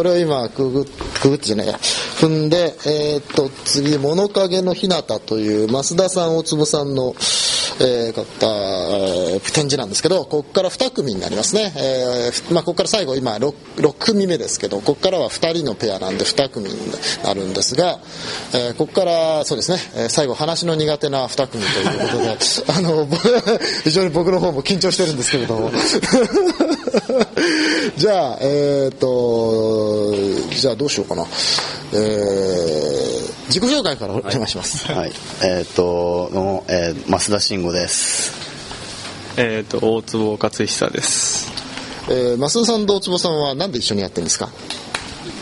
これを今くぐくぐってじゃないや。踏んでえーっと次物陰の日向という増田さん大坪さんのえー、買った、えー展示なんですけどここから2組になりますね、えーまあ、ここから最後今 6, 6組目ですけどここからは2人のペアなんで2組になるんですが、えーここからそうですね、えー最後話の苦手な2組ということで あの 非常に僕の方も緊張してるんですけれども。じゃあえっ、とじゃあどうしようかな。えー自己紹介からお願いします、はい、えっ、との、えー増田慎吾です。えっ、と大坪勝久です。えー、増田さんと大坪さんは何で一緒にやってるんですか？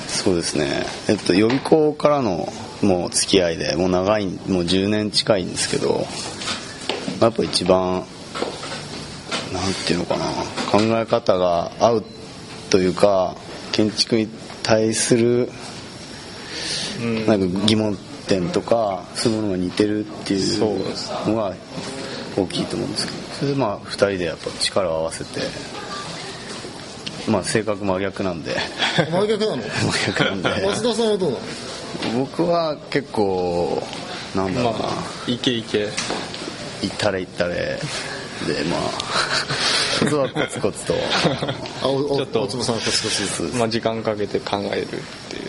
そうですね。えっと予備校からのもう付き合いでもう長いもう10年近いんですけど、まあやっぱ一番なんていうのかな。考え方が合うというか建築に対するなんか疑問点とかそういうものが似てるっていうのが大きいと思うんですけど。それでまあ2人でやっぱ力を合わせてまあ性格真逆なんで。真逆なの？真逆なんで。増田さんはどうなの？僕は結構なんだろうな、まあイケイケ。行ったれ行ったれでまあ僕はコツコツと。あおおちょっと。大坪さんはコツコツそうです。まあ時間かけて考えるっていう。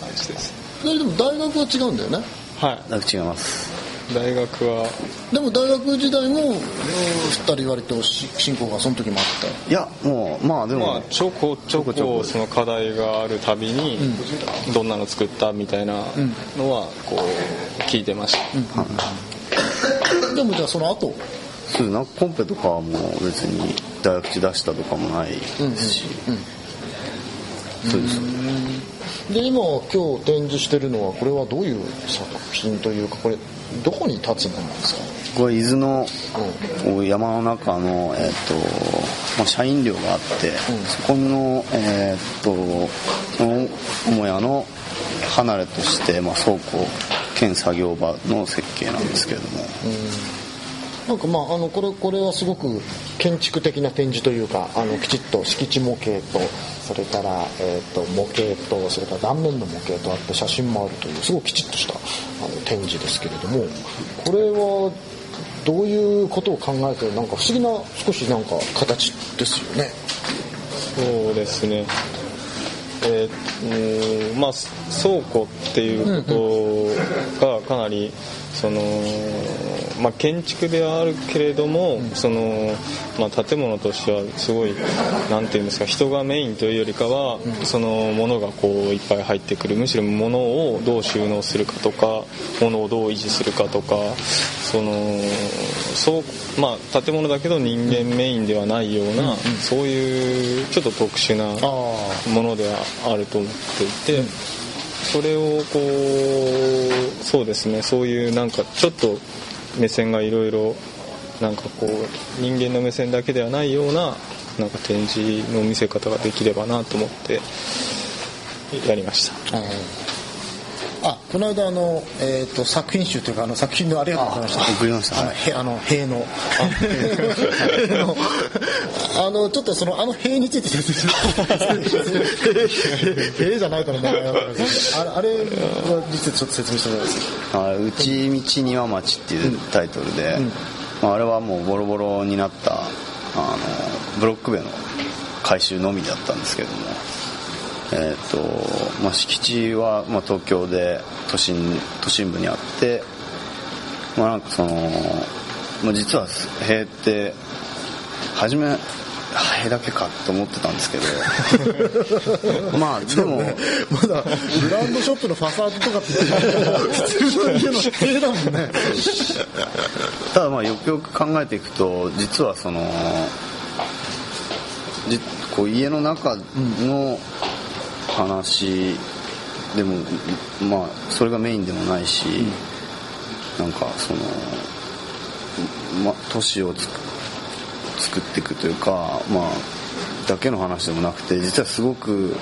感じですででも大学は違うんだよね。はなんか違います。い大学は。でも大学時代もうん二人割とし進行がその時もあった。いやもうまあでも、まあちょこちょこちょここその課題があるたびにどんなの作ったみたいなのはこう聞いてました、でもじゃあその後そうなんかコンペとかはもう別に大学中出したとかもないですし、そうです。で今今日展示してるのはこれはどういう作品というかこれどこに立つものなんですか？これ伊豆の山の中の、えっとまあ、社員寮があって、そこの、えっと母屋の離れとして、まあ、倉庫兼作業場の設計なんですけれども、なんかまああのこれこれはすごく建築的な展示というかあのきちっと敷地模型とそれから、えー、と模型とそれから断面の模型とあって写真もあるというすごくきちっとしたあの展示ですけれどもこれはどういうことを考えてなんか不思議な少しなんか形ですよね。そうですねえーうんまあ倉庫っていうことがかなりその、まあ、建築ではあるけれども、そのまあ、建物としてはすごいなんていうんですか人がメインというよりかは、その物がこういっぱい入ってくる。むしろ物をどう収納するかとか物をどう維持するかとかそのそうまあ建物だけど人間メインではないような、そういうちょっと特殊なものではあると思っていて、それをこうそうですねそういうなんかちょっと目線がいろいろなんかこう人間の目線だけではないようななんか展示の見せ方ができればなと思ってやりました。あこの間あの、えー、と作品集というかあの作品のありがとうございました。送りました。あのへあの塀の。塀のあのちょっとそのあの塀について説明塀じゃないからねあれあれは実はちょっと説明してもらいますはい内道庭町っていうタイトルで、まあ、あれはもうボロボロになったあのブロック塀の改修のみだったんですけれども、えーとまあ、敷地は、まあ、東京で都心都心部にあって、まあ、なんかその、まあ、実は塀って初め塀だけかと思ってたんですけど。まあでもまだブランドショップのファサードとかって普通の家の塀だもんね。ただまあよくよく考えていくと実はそのじこう家の中の話でも、まあそれがメインでもないし、なんかその、ま、都市をつく作っていくというかまあだけの話でもなくて実はすごく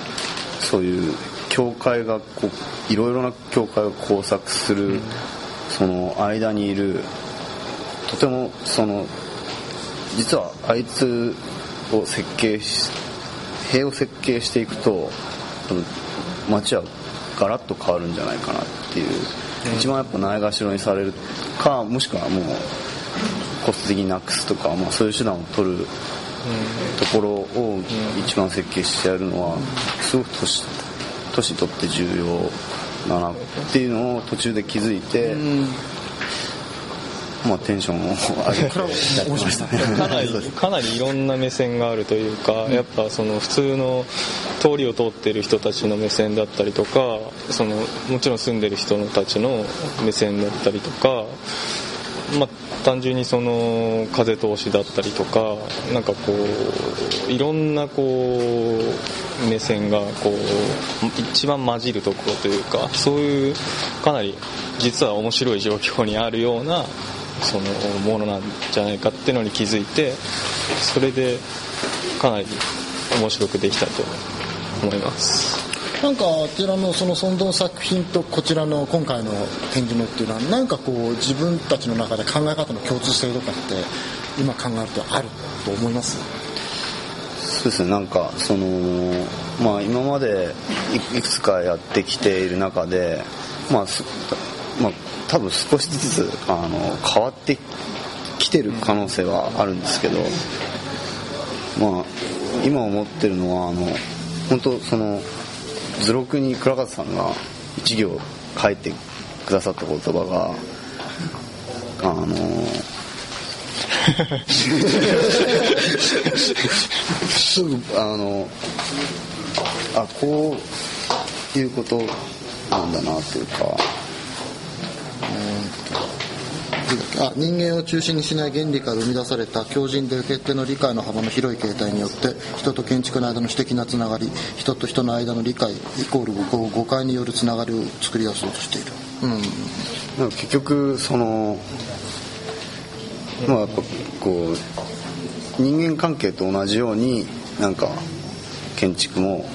そういう教会がこういろいろな教会を工作するその間にいるとてもその実はあいつを設計し塀を設計していくと多分街はガラッと変わるんじゃないかなっていう、一番やっぱないがしろにされるかもしくはもうコスト的になくすとか、まあ、そういう手段を取るところを一番設計してやるのはすごく都市都市にとって重要だなっていうのを途中で気づいて、まあ、テンションを上げて。やってましたね。かなりかなりいろんな目線があるというか、やっぱその普通の通りを通っている人たちの目線だったりとかそのもちろん住んでる人たちの目線だったりとか、まあ、単純にその風通しだったりとかなんかこういろんなこう目線がこう一番混じるところというかそういうかなり実は面白い状況にあるようなそのものなんじゃないかっていうのに気づいてそれでかなり面白くできたと思います。なんかあちらのその尊の作品とこちらの今回の展示のっていうのはなんかこう自分たちの中で考え方の共通性とかって今考えるとあると思います？そうですね。なんかそのまあ今までいくつかやってきている中でまあ、まあ、多分少しずつあの変わってきてる可能性はあるんですけど、まあ今思ってるのはあの本当その図録に倉方さんが一行書いてくださった言葉があのすぐあのあこういうことなんだなというかあ人間を中心にしない原理から生み出された強靭で受け手の理解の幅の広い形態によって人と建築の間の私的なつながり人と人の間の理解イコール誤解によるつながりを作り出そうとしている、うん、結局そのまあやっぱこう人間関係と同じようになんか建築も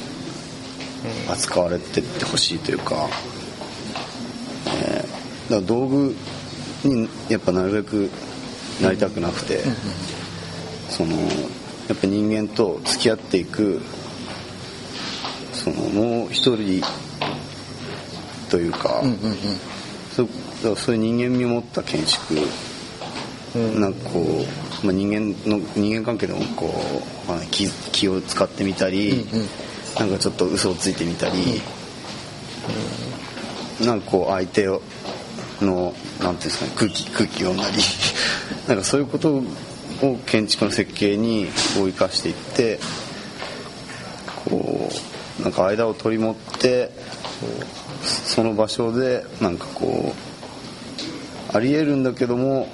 扱われてってほしいというか,、から道具にやっぱなるべくなりたくなくて、そのやっぱ人間と付き合っていくそのもう一人というか、そそういう人間味を持った建築、なん。かこう、まあ、人間の人間関係でもこう、まあ、気気を使ってみたり、なんかちょっと嘘をついてみたり、なんかこう相手をのなんていうんですかね空気空気読んだり。なんかそういうことを建築の設計にこう生かしていってこうなんか間を取り持ってその場所でなんかこうありえるんだけども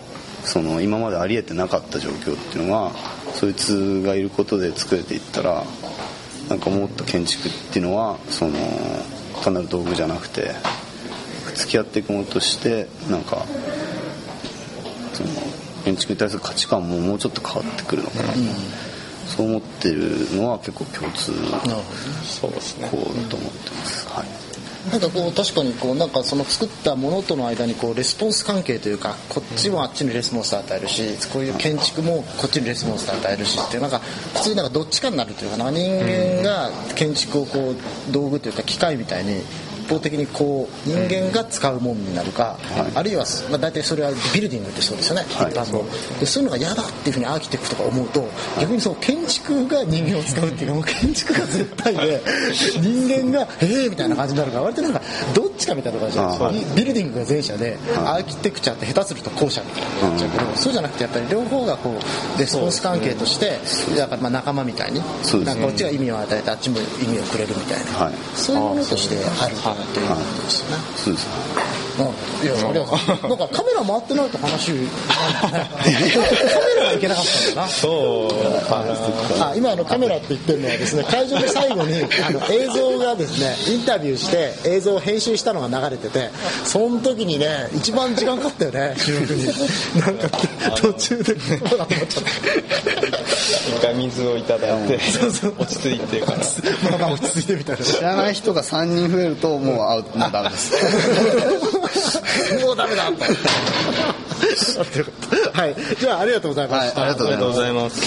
その今までありえてなかった状況っていうのがそいつがいることで作れていったらなんかもっと建築っていうのはその単なる道具じゃなくて付き合っていくものとしてなんかその建築に対する価値観ももうちょっと変わってくるのかな、うん、そう思ってるのは結構共通そうですねこうだと思ってます、はい。なんかこう確かにこうなんかその作ったものとの間にこうレスポンス関係というかこっちもあっちにレスポンスを与えるしこういう建築もこっちにレスポンスを与えるしっていうなんか普通なんかどっちかになるというかな。人間が建築をこう道具というか機械みたいに方的にこう人間が使うものになるか、はい、あるいは、まあ、大体それはビルディングってそうですよね、はい、一般の。でそういうのが嫌だっていうふうにアーキテクトが思うと逆にそう建築が人間を使うっていうかもう建築が絶対で人間が「ええー!」みたいな感じになるから割となんかどっちかみたいな感じなんですよ。ビルディングが前者でアーキテクチャって下手すると後者みたいになっちゃうけどそうじゃなくてやっぱり両方がこうレスポンス関係としてだからまあ仲間みたいになんかこっちが意味を与えてあっちも意味をくれるみたいな、そういうものとしてある。ということですよね。そうですいや、ありがとう。なんかカメラ回ってないと話、カメラがいけなかったんだな。そうかな。あ、今あのカメラって言ってるのはですね、会場で最後にあの映像がですね、インタビューして映像を編集したのが流れてて、その時にね、一番時間かかったよね、収録に。なんか途中で、そうだと思っちゃった。一回水をいただいて、落ち着いてから。まあまあ落ち着いてみたいな。知らない人が3人増えると、もうアウト、もうダメです。もうダメだ はい。じゃあ、ありがとうございました。はい、ありがとうございます。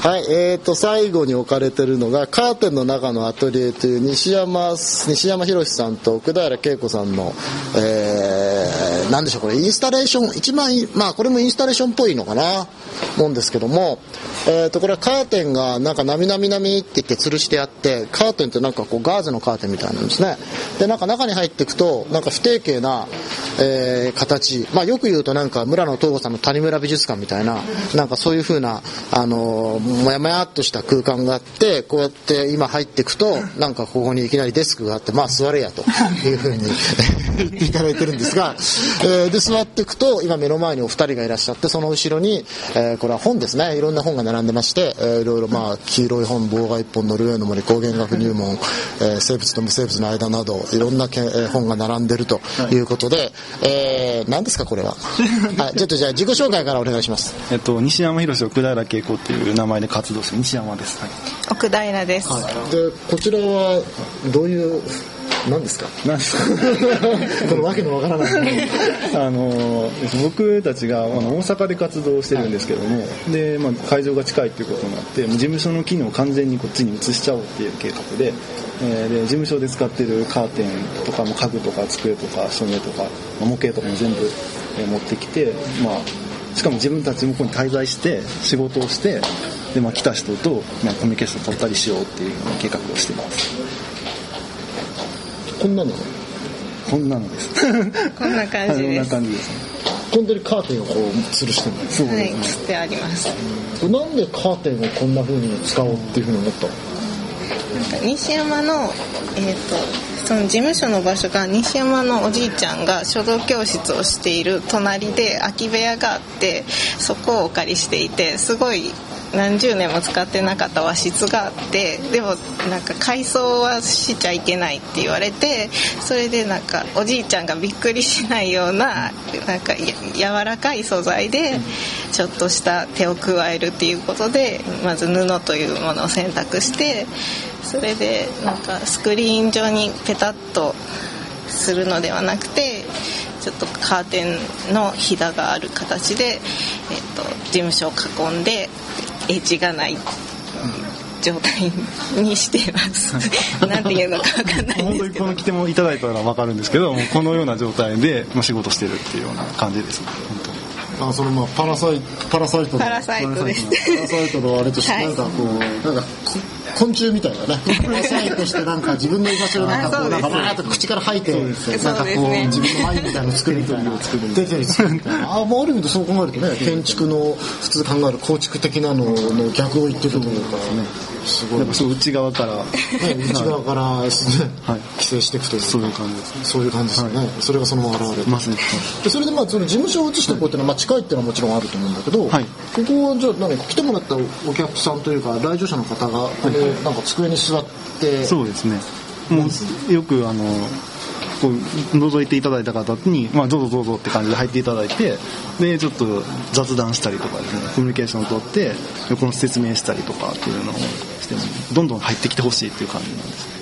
はい、えーと、最後に置かれてるのが、カーテンの中のアトリエという西山、西山博さんと奥平恵子さんの、えー、なんでしょう、これ、インスタレーション、一番、まあ、これもインスタレーションっぽいのかな、もんですけども、えーと、これはカーテンが、なんか、なみなみなみって言って吊るしてあって、カーテンってなんかこう、ガーゼのカーテンみたいなんですね。で、なんか中に入っていくと、なんか不定形な、えー、形、まあ、よく言うとなんか、村野東吾さんの谷村美術館みたいな、なんかそういう風な、あのもやもやっとした空間があってこうやって今入っていくとなんかここにいきなりデスクがあってまあ座れやというふうに 言っていただいてるんですが、えー、で座っていくと今目の前にお二人がいらっしゃってその後ろに、えー、これは本ですね。いろんな本が並んでまして、えー、いろいろまあ黄色い本棒が一本ノルウェーの森高原学入門、えー、生物と無生物の間などいろんなけ、えー、本が並んでるとい。うことで、はい、えー、何ですかこれは？はい、ちょっとじゃあ自己紹介からお願いします。えっと西山宏奥平恵子っていう名前で活動する西山です、はい、奥平です、はい、でこちらはどういう何ですか？何ですか？このわけのわからない。あの僕たちがあの大阪で活動してるんですけども、で、まあ、会場が近いっていうことになって事務所の機能を完全にこっちに移しちゃおうっていう計画で,、えー、で事務所で使ってるカーテンとかも家具とか机とか照明とか模型とかも全部、えー、持ってきてまあしかも自分たちもここに滞在して仕事をしてで、まあ、来た人と、まあ、コミュニケーション取ったりしようっていう計画をしてますこんなの？こんなのです。こんな感じです、こんな感じです。本当にカーテンをこう吊るしてるんですはい吊ってあります。なんでカーテンをこんな風に使おうっていうふうに思った？なんか西山のえっ、ー、とその事務所の場所が西山のおじいちゃんが書道教室をしている隣で空き部屋があってそこをお借りしていてすごい何十年も使ってなかった和室があってでもなんか改装はしちゃいけないって言われてそれでなんかおじいちゃんがびっくりしないようななんか柔らかい素材でちょっとした手を加えるっていうことでまず布というものを選択してそれでなんかスクリーン上にペタッとするのではなくてちょっとカーテンのひだがある形で、えっと、事務所を囲んでエッジがない状態にしています。なんていうのか分かんない本当にこの来てもいただいたら分かるんですけどもこのような状態で仕事してるっていうような感じです。本当あそのまあパラサイパラサイト。パラサイトです。パラサイトのあれとして、なんかこうなんか昆虫みたいなね。パラサイトしてなんか自分の居場所をなんかこうなんかバーッと口から吐いてなんかこう自分の前みたいなのを作るみたいな出てる作るみたいなある意味でそう考えるとね建築の普通考える構築的なのの逆を言ってると思うからねすごい。やっぱそう内側から、ね、内側から、ね、はい、規制していくというそういう感じです。そういう感じですよね、はい、それがそのまま現れて。ますね、でそれでまあその事務所を移していこうっていうのは、まあ、近いっていうのはもちろんあると思うんだけど、はい、ここはじゃあ何来てもらったお客さんというか来場者の方がこなんか机に座って、そうですね。もうよくあのこう覗いていただいた方に、まあ、どうぞどうぞって感じで入っていただいてでちょっと雑談したりとかですねコミュニケーションを取って横の説明したりとかっていうのをしてどんどん入ってきてほしいっていう感じなんです。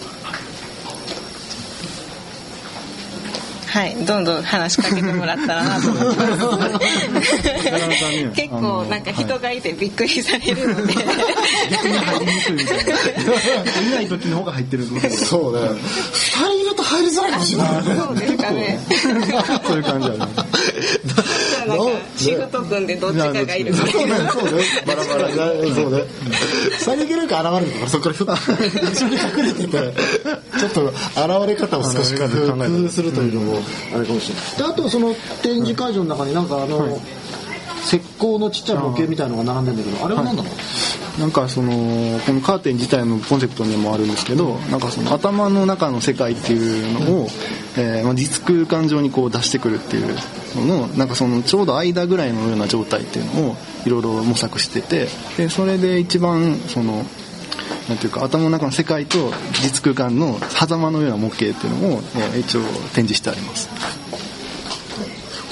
はい、どんどん話しかけてもらったらなと思って 結構なんか人がいてびっくりされるので、逆に入りにくいみたいないない時の方が入ってるそうね二人いると入りづらいかもしれないそうですかね。そういう感じだね なんか仕事組んでどっちかがいる。みたいなそうね バラバラそうねさりげなく現れるからそこから一緒に隠れてて。ちょっと現れ方を少し工夫するというのもあれかもしれない。であとその展示会場の中になんかあの、はい、石膏のちっちゃい模型みたいのが並んでるんだけどあれは何なの、はい、なんかそのこのカーテン自体のコンセプトにもあるんですけどなんかその頭の中の世界っていうのを、えーまあ、実空間上にこう出してくるっていうののなんかそのちょうど間ぐらいのような状態っていうのをいろいろ模索しててでそれで一番そのなんていうか頭の中の世界と実空間の狭間のような模型っていうのを、え一応展示してあります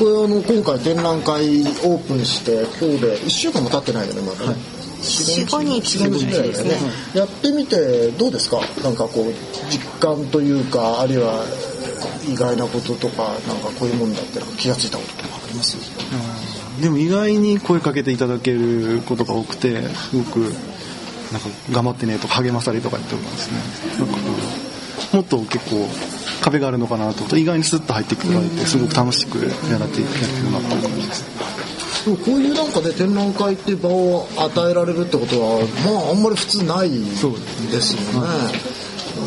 これあの今回展覧会オープンして今日で1週間も経ってないよねまだ。ね、はい。45日ぐらいですね、やってみてどうですか？なんかこう実感というかあるいは意外なこととかなんかこういうもんだって気が付いたこととかあります？でも意外に声かけていただけることが多くてすごくなんか頑張ってねとか励まされとか言ってますね。なんかこうもっと結構壁があるのかなと思って意外にスッと入ってきてもらえてすごく楽しくやってやってるなっていう感じですでもこういうなんかね展覧会っていう場を与えられるってことはまああんまり普通ないですよね。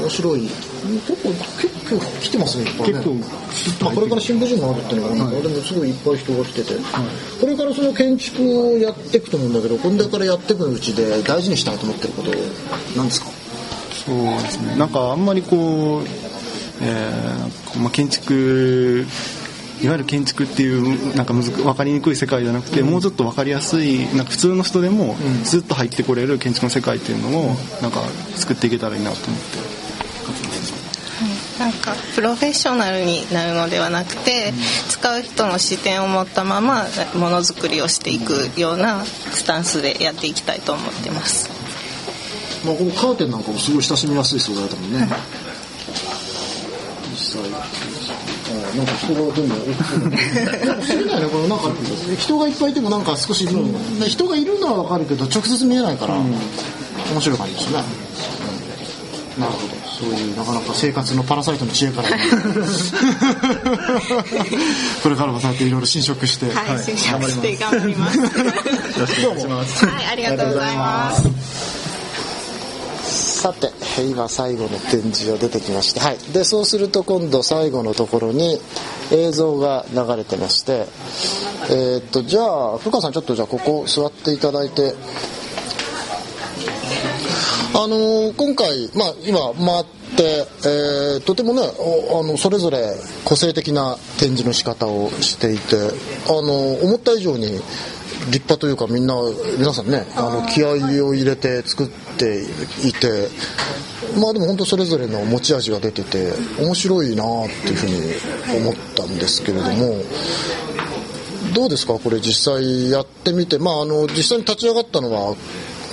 面白い結構結構来てますねいっぱいね。結構まあ、これからシンポジウムがあるっていうのがなんか、でもすごいいっぱい人が来てて、これからその建築をやっていくと思うんだけどこれからやっていくうちで大事にしたいと思ってることなんですか？そうですね。なんかあんまりこう、えーまあ、建築いわゆる建築っていうなんかむず分かりにくい世界じゃなくて、もうちょっと分かりやすいなんか普通の人でもずっと入ってこれる建築の世界っていうのをなんか作っていけたらいいなと思って。なんかプロフェッショナルになるのではなくて、使う人の視点を持ったままものづくりをしていくようなスタンスでやっていきたいと思ってます。まあ、このカーテンなんかもすごい親しみやすい素材だもんね実際あなんか人がどんどん大きくてなんか不思議だよねこのなんか人がいっぱいいてもなんか少し、う人がいるのは分かるけど直接見えないから、面白い感じですね、うんなるほど。そういうなかなか生活のパラサイトの知恵から これからもそうやっていろいろ侵食して、はい、就職して頑張ります。よろしくお願いします。はい、ありがとうございます。さて今最後の展示が出てきまして、はい、でそうすると今度最後のところに映像が流れてましてえーっとじゃあ古川さんちょっとじゃあここ座っていただいて。あのー今回、まあ、今回って、えーとてもねあのそれぞれ個性的な展示の仕方をしていて、あの思った以上に立派というかみんな皆さんねあの気合を入れて作っていてまあでも本当それぞれの持ち味が出てて面白いなっていうふうに思ったんですけれども。どうですか？これ実際やってみて、まあ、あの実際に立ち上がったのは、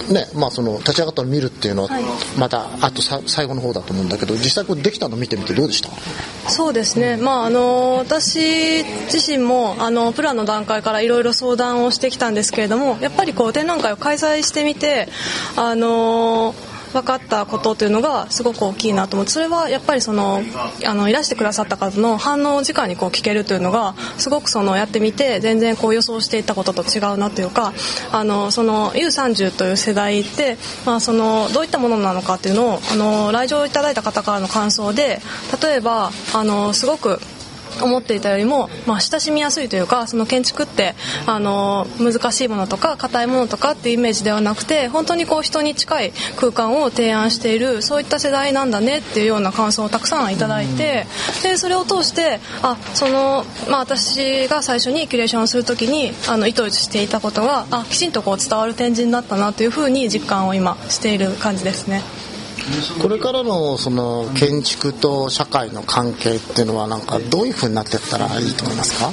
ねまあ、その立ち上がったのを見るっていうのはまたあとさ最後の方だと思うんだけど実際これできたの見てみてどうでした？そうですね、まあ、あの私自身もあのプランの段階からいろいろ相談をしてきたんですけれどもやっぱりこう展覧会を開催してみてあの分かったことというのがすごく大きいなと思ってそれはやっぱりそのあのいらしてくださった方の反応を直にこう聞けるというのがすごくそのやってみて全然こう予想していたことと違うなというかあのその U30 という世代って、まあ、そのどういったものなのかというのをあの来場いただいた方からの感想で例えばあのすごく思っていたよりも、まあ、親しみやすいというかその建築ってあの難しいものとか硬いものとかっていうイメージではなくて本当にこう人に近い空間を提案しているそういった世代なんだねっていうような感想をたくさんいただいてでそれを通してあその、まあ、私が最初にキュレーションをする時にあの意図していたことがあきちんとこう伝わる展示になったなというふうに実感を今している感じですね。これからのその建築と社会の関係っていうのはなんかどういうふうになっていったらいいと思いますか？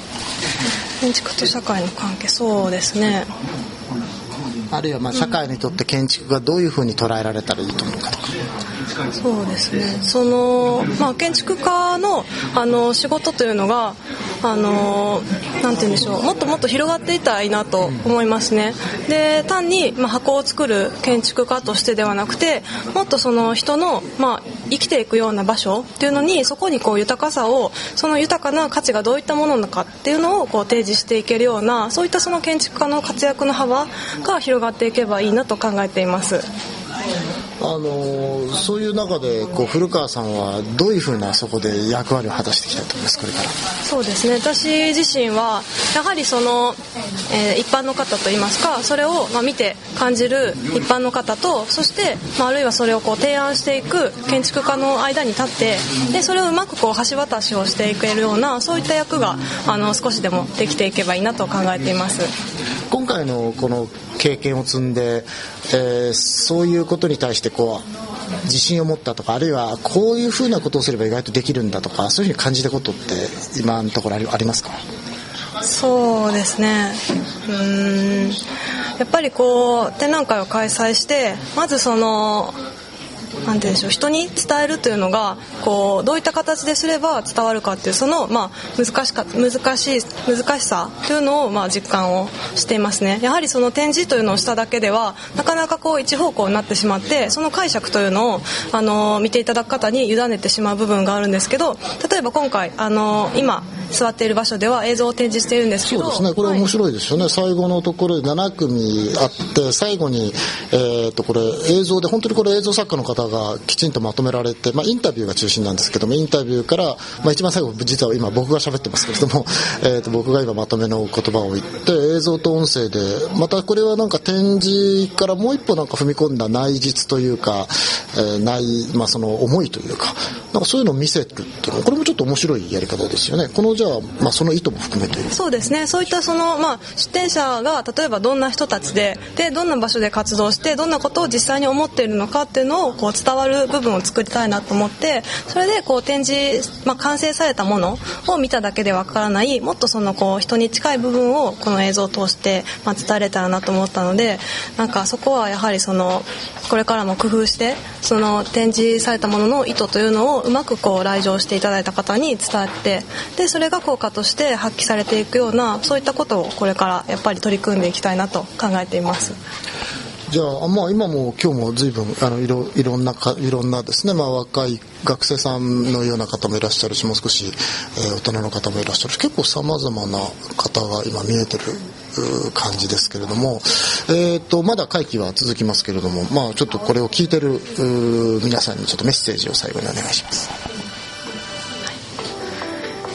建築と社会の関係そうですね。あるいはまあ社会にとって建築がどういうふうに捉えられたらいいと思うかとか。そうですね。その、まあ、建築家のあの仕事というのがあのなんて言うんでしょう。もっともっと広がっていったらいいなと思いますね。で単に、まあ、箱を作る建築家としてではなくてもっとその人の、まあ、生きていくような場所っていうのにそこにこう豊かさをその豊かな価値がどういったものなのかっていうのをこう提示していけるようなそういったその建築家の活躍の幅が広がっていけばいいなと考えています。あのーそういう中でこう古川さんはどういうふうなそこで役割を果たしていきたいと思いますこれから？そうですね。私自身はやはりその、えー一般の方といいますかそれを、まあ、見て感じる一般の方とそして、まあ、あるいはそれをこう提案していく建築家の間に立ってでそれをうまくこう橋渡しをしていけるようなそういった役があの少しでもできていけばいいなと考えています。今回のこの経験を積んで、えーそういうことに対してこう自信を持ったとかあるいはこういうふうなことをすれば意外とできるんだとかそういうふうに感じたことって今のところありますか？そうですね。うん。やっぱりこう展覧会を開催してまずそのなんでしょう人に伝えるというのがこうどういった形ですれば伝わるかっていうその、まあ、難しか難しい難しさというのを、まあ、実感をしていますね。やはりその展示というのをしただけではなかなかこう一方向になってしまってその解釈というのをあの見ていただく方に委ねてしまう部分があるんですけど例えば今回あの今座っている場所では映像を展示しているんですけどそうですね。これ面白いですよね、はい、最後のところで7組あって最後に、えー、とこれ映像で本当にこれ映像作家の方がきちんとまとめられて、まあ、インタビューが中心なんですけどもインタビューから、まあ、一番最後実は今僕が喋ってますけれども、えー、と僕が今まとめの言葉を言って映像と音声でまたこれはなんか展示からもう一歩なんか踏み込んだ内実というか、えー、内、まあ、その思いというかなんかそういうのを見せるっていうのこれもちょっと面白いやり方ですよね。このじゃあ、まあ、その意図も含めて。そうですね。そういったその、まあ、出展者が例えばどんな人たちででどんな場所で活動してどんなことを実際に思っているのかっていうのをこう伝伝わる部分を作りたいなと思ってそれでこう展示、まあ、完成されたものを見ただけでわからないもっとそのこう人に近い部分をこの映像を通して、まあ、伝えれたらなと思ったのでなんかそこはやはりそのこれからも工夫してその展示されたものの意図というのをうまくこう来場していただいた方に伝えてでそれが効果として発揮されていくようなそういったことをこれからやっぱり取り組んでいきたいなと考えています。じゃあ、まあ、今も今日も随分あのいろいろんなかいろんなですね、まあ、若い学生さんのような方もいらっしゃるしもう少し、えー、大人の方もいらっしゃるし結構さまざまな方が今見えてる感じですけれども、えーと、まだ会期は続きますけれども、まあ、ちょっとこれを聞いてる皆さんにちょっとメッセージを最後にお願いします。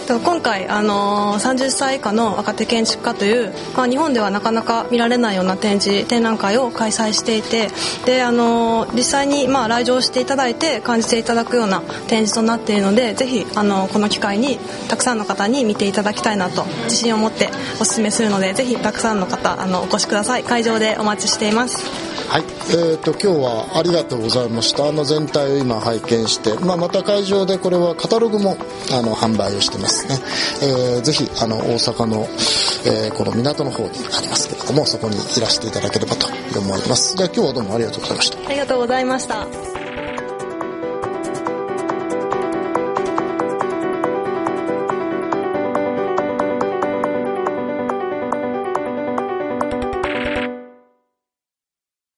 今回、あのー、30歳以下の若手建築家という、まあ、日本ではなかなか見られないような展示展覧会を開催していてで、あのー、実際に、まあ、来場していただいて感じていただくような展示となっているのでぜひ、あのー、この機会にたくさんの方に見ていただきたいなと自信を持ってお勧めするのでぜひたくさんの方あのお越しください会場でお待ちしています。はい、えーと、今日はありがとうございました。あの全体を今拝見して、まあ、また会場でこれはカタログもあの販売をしてますね、えー、ぜひあの大阪の、えー、この港の方にありますけれどもそこにいらしていただければと思います。じゃあ今日はどうもありがとうございました。ありがとうございました。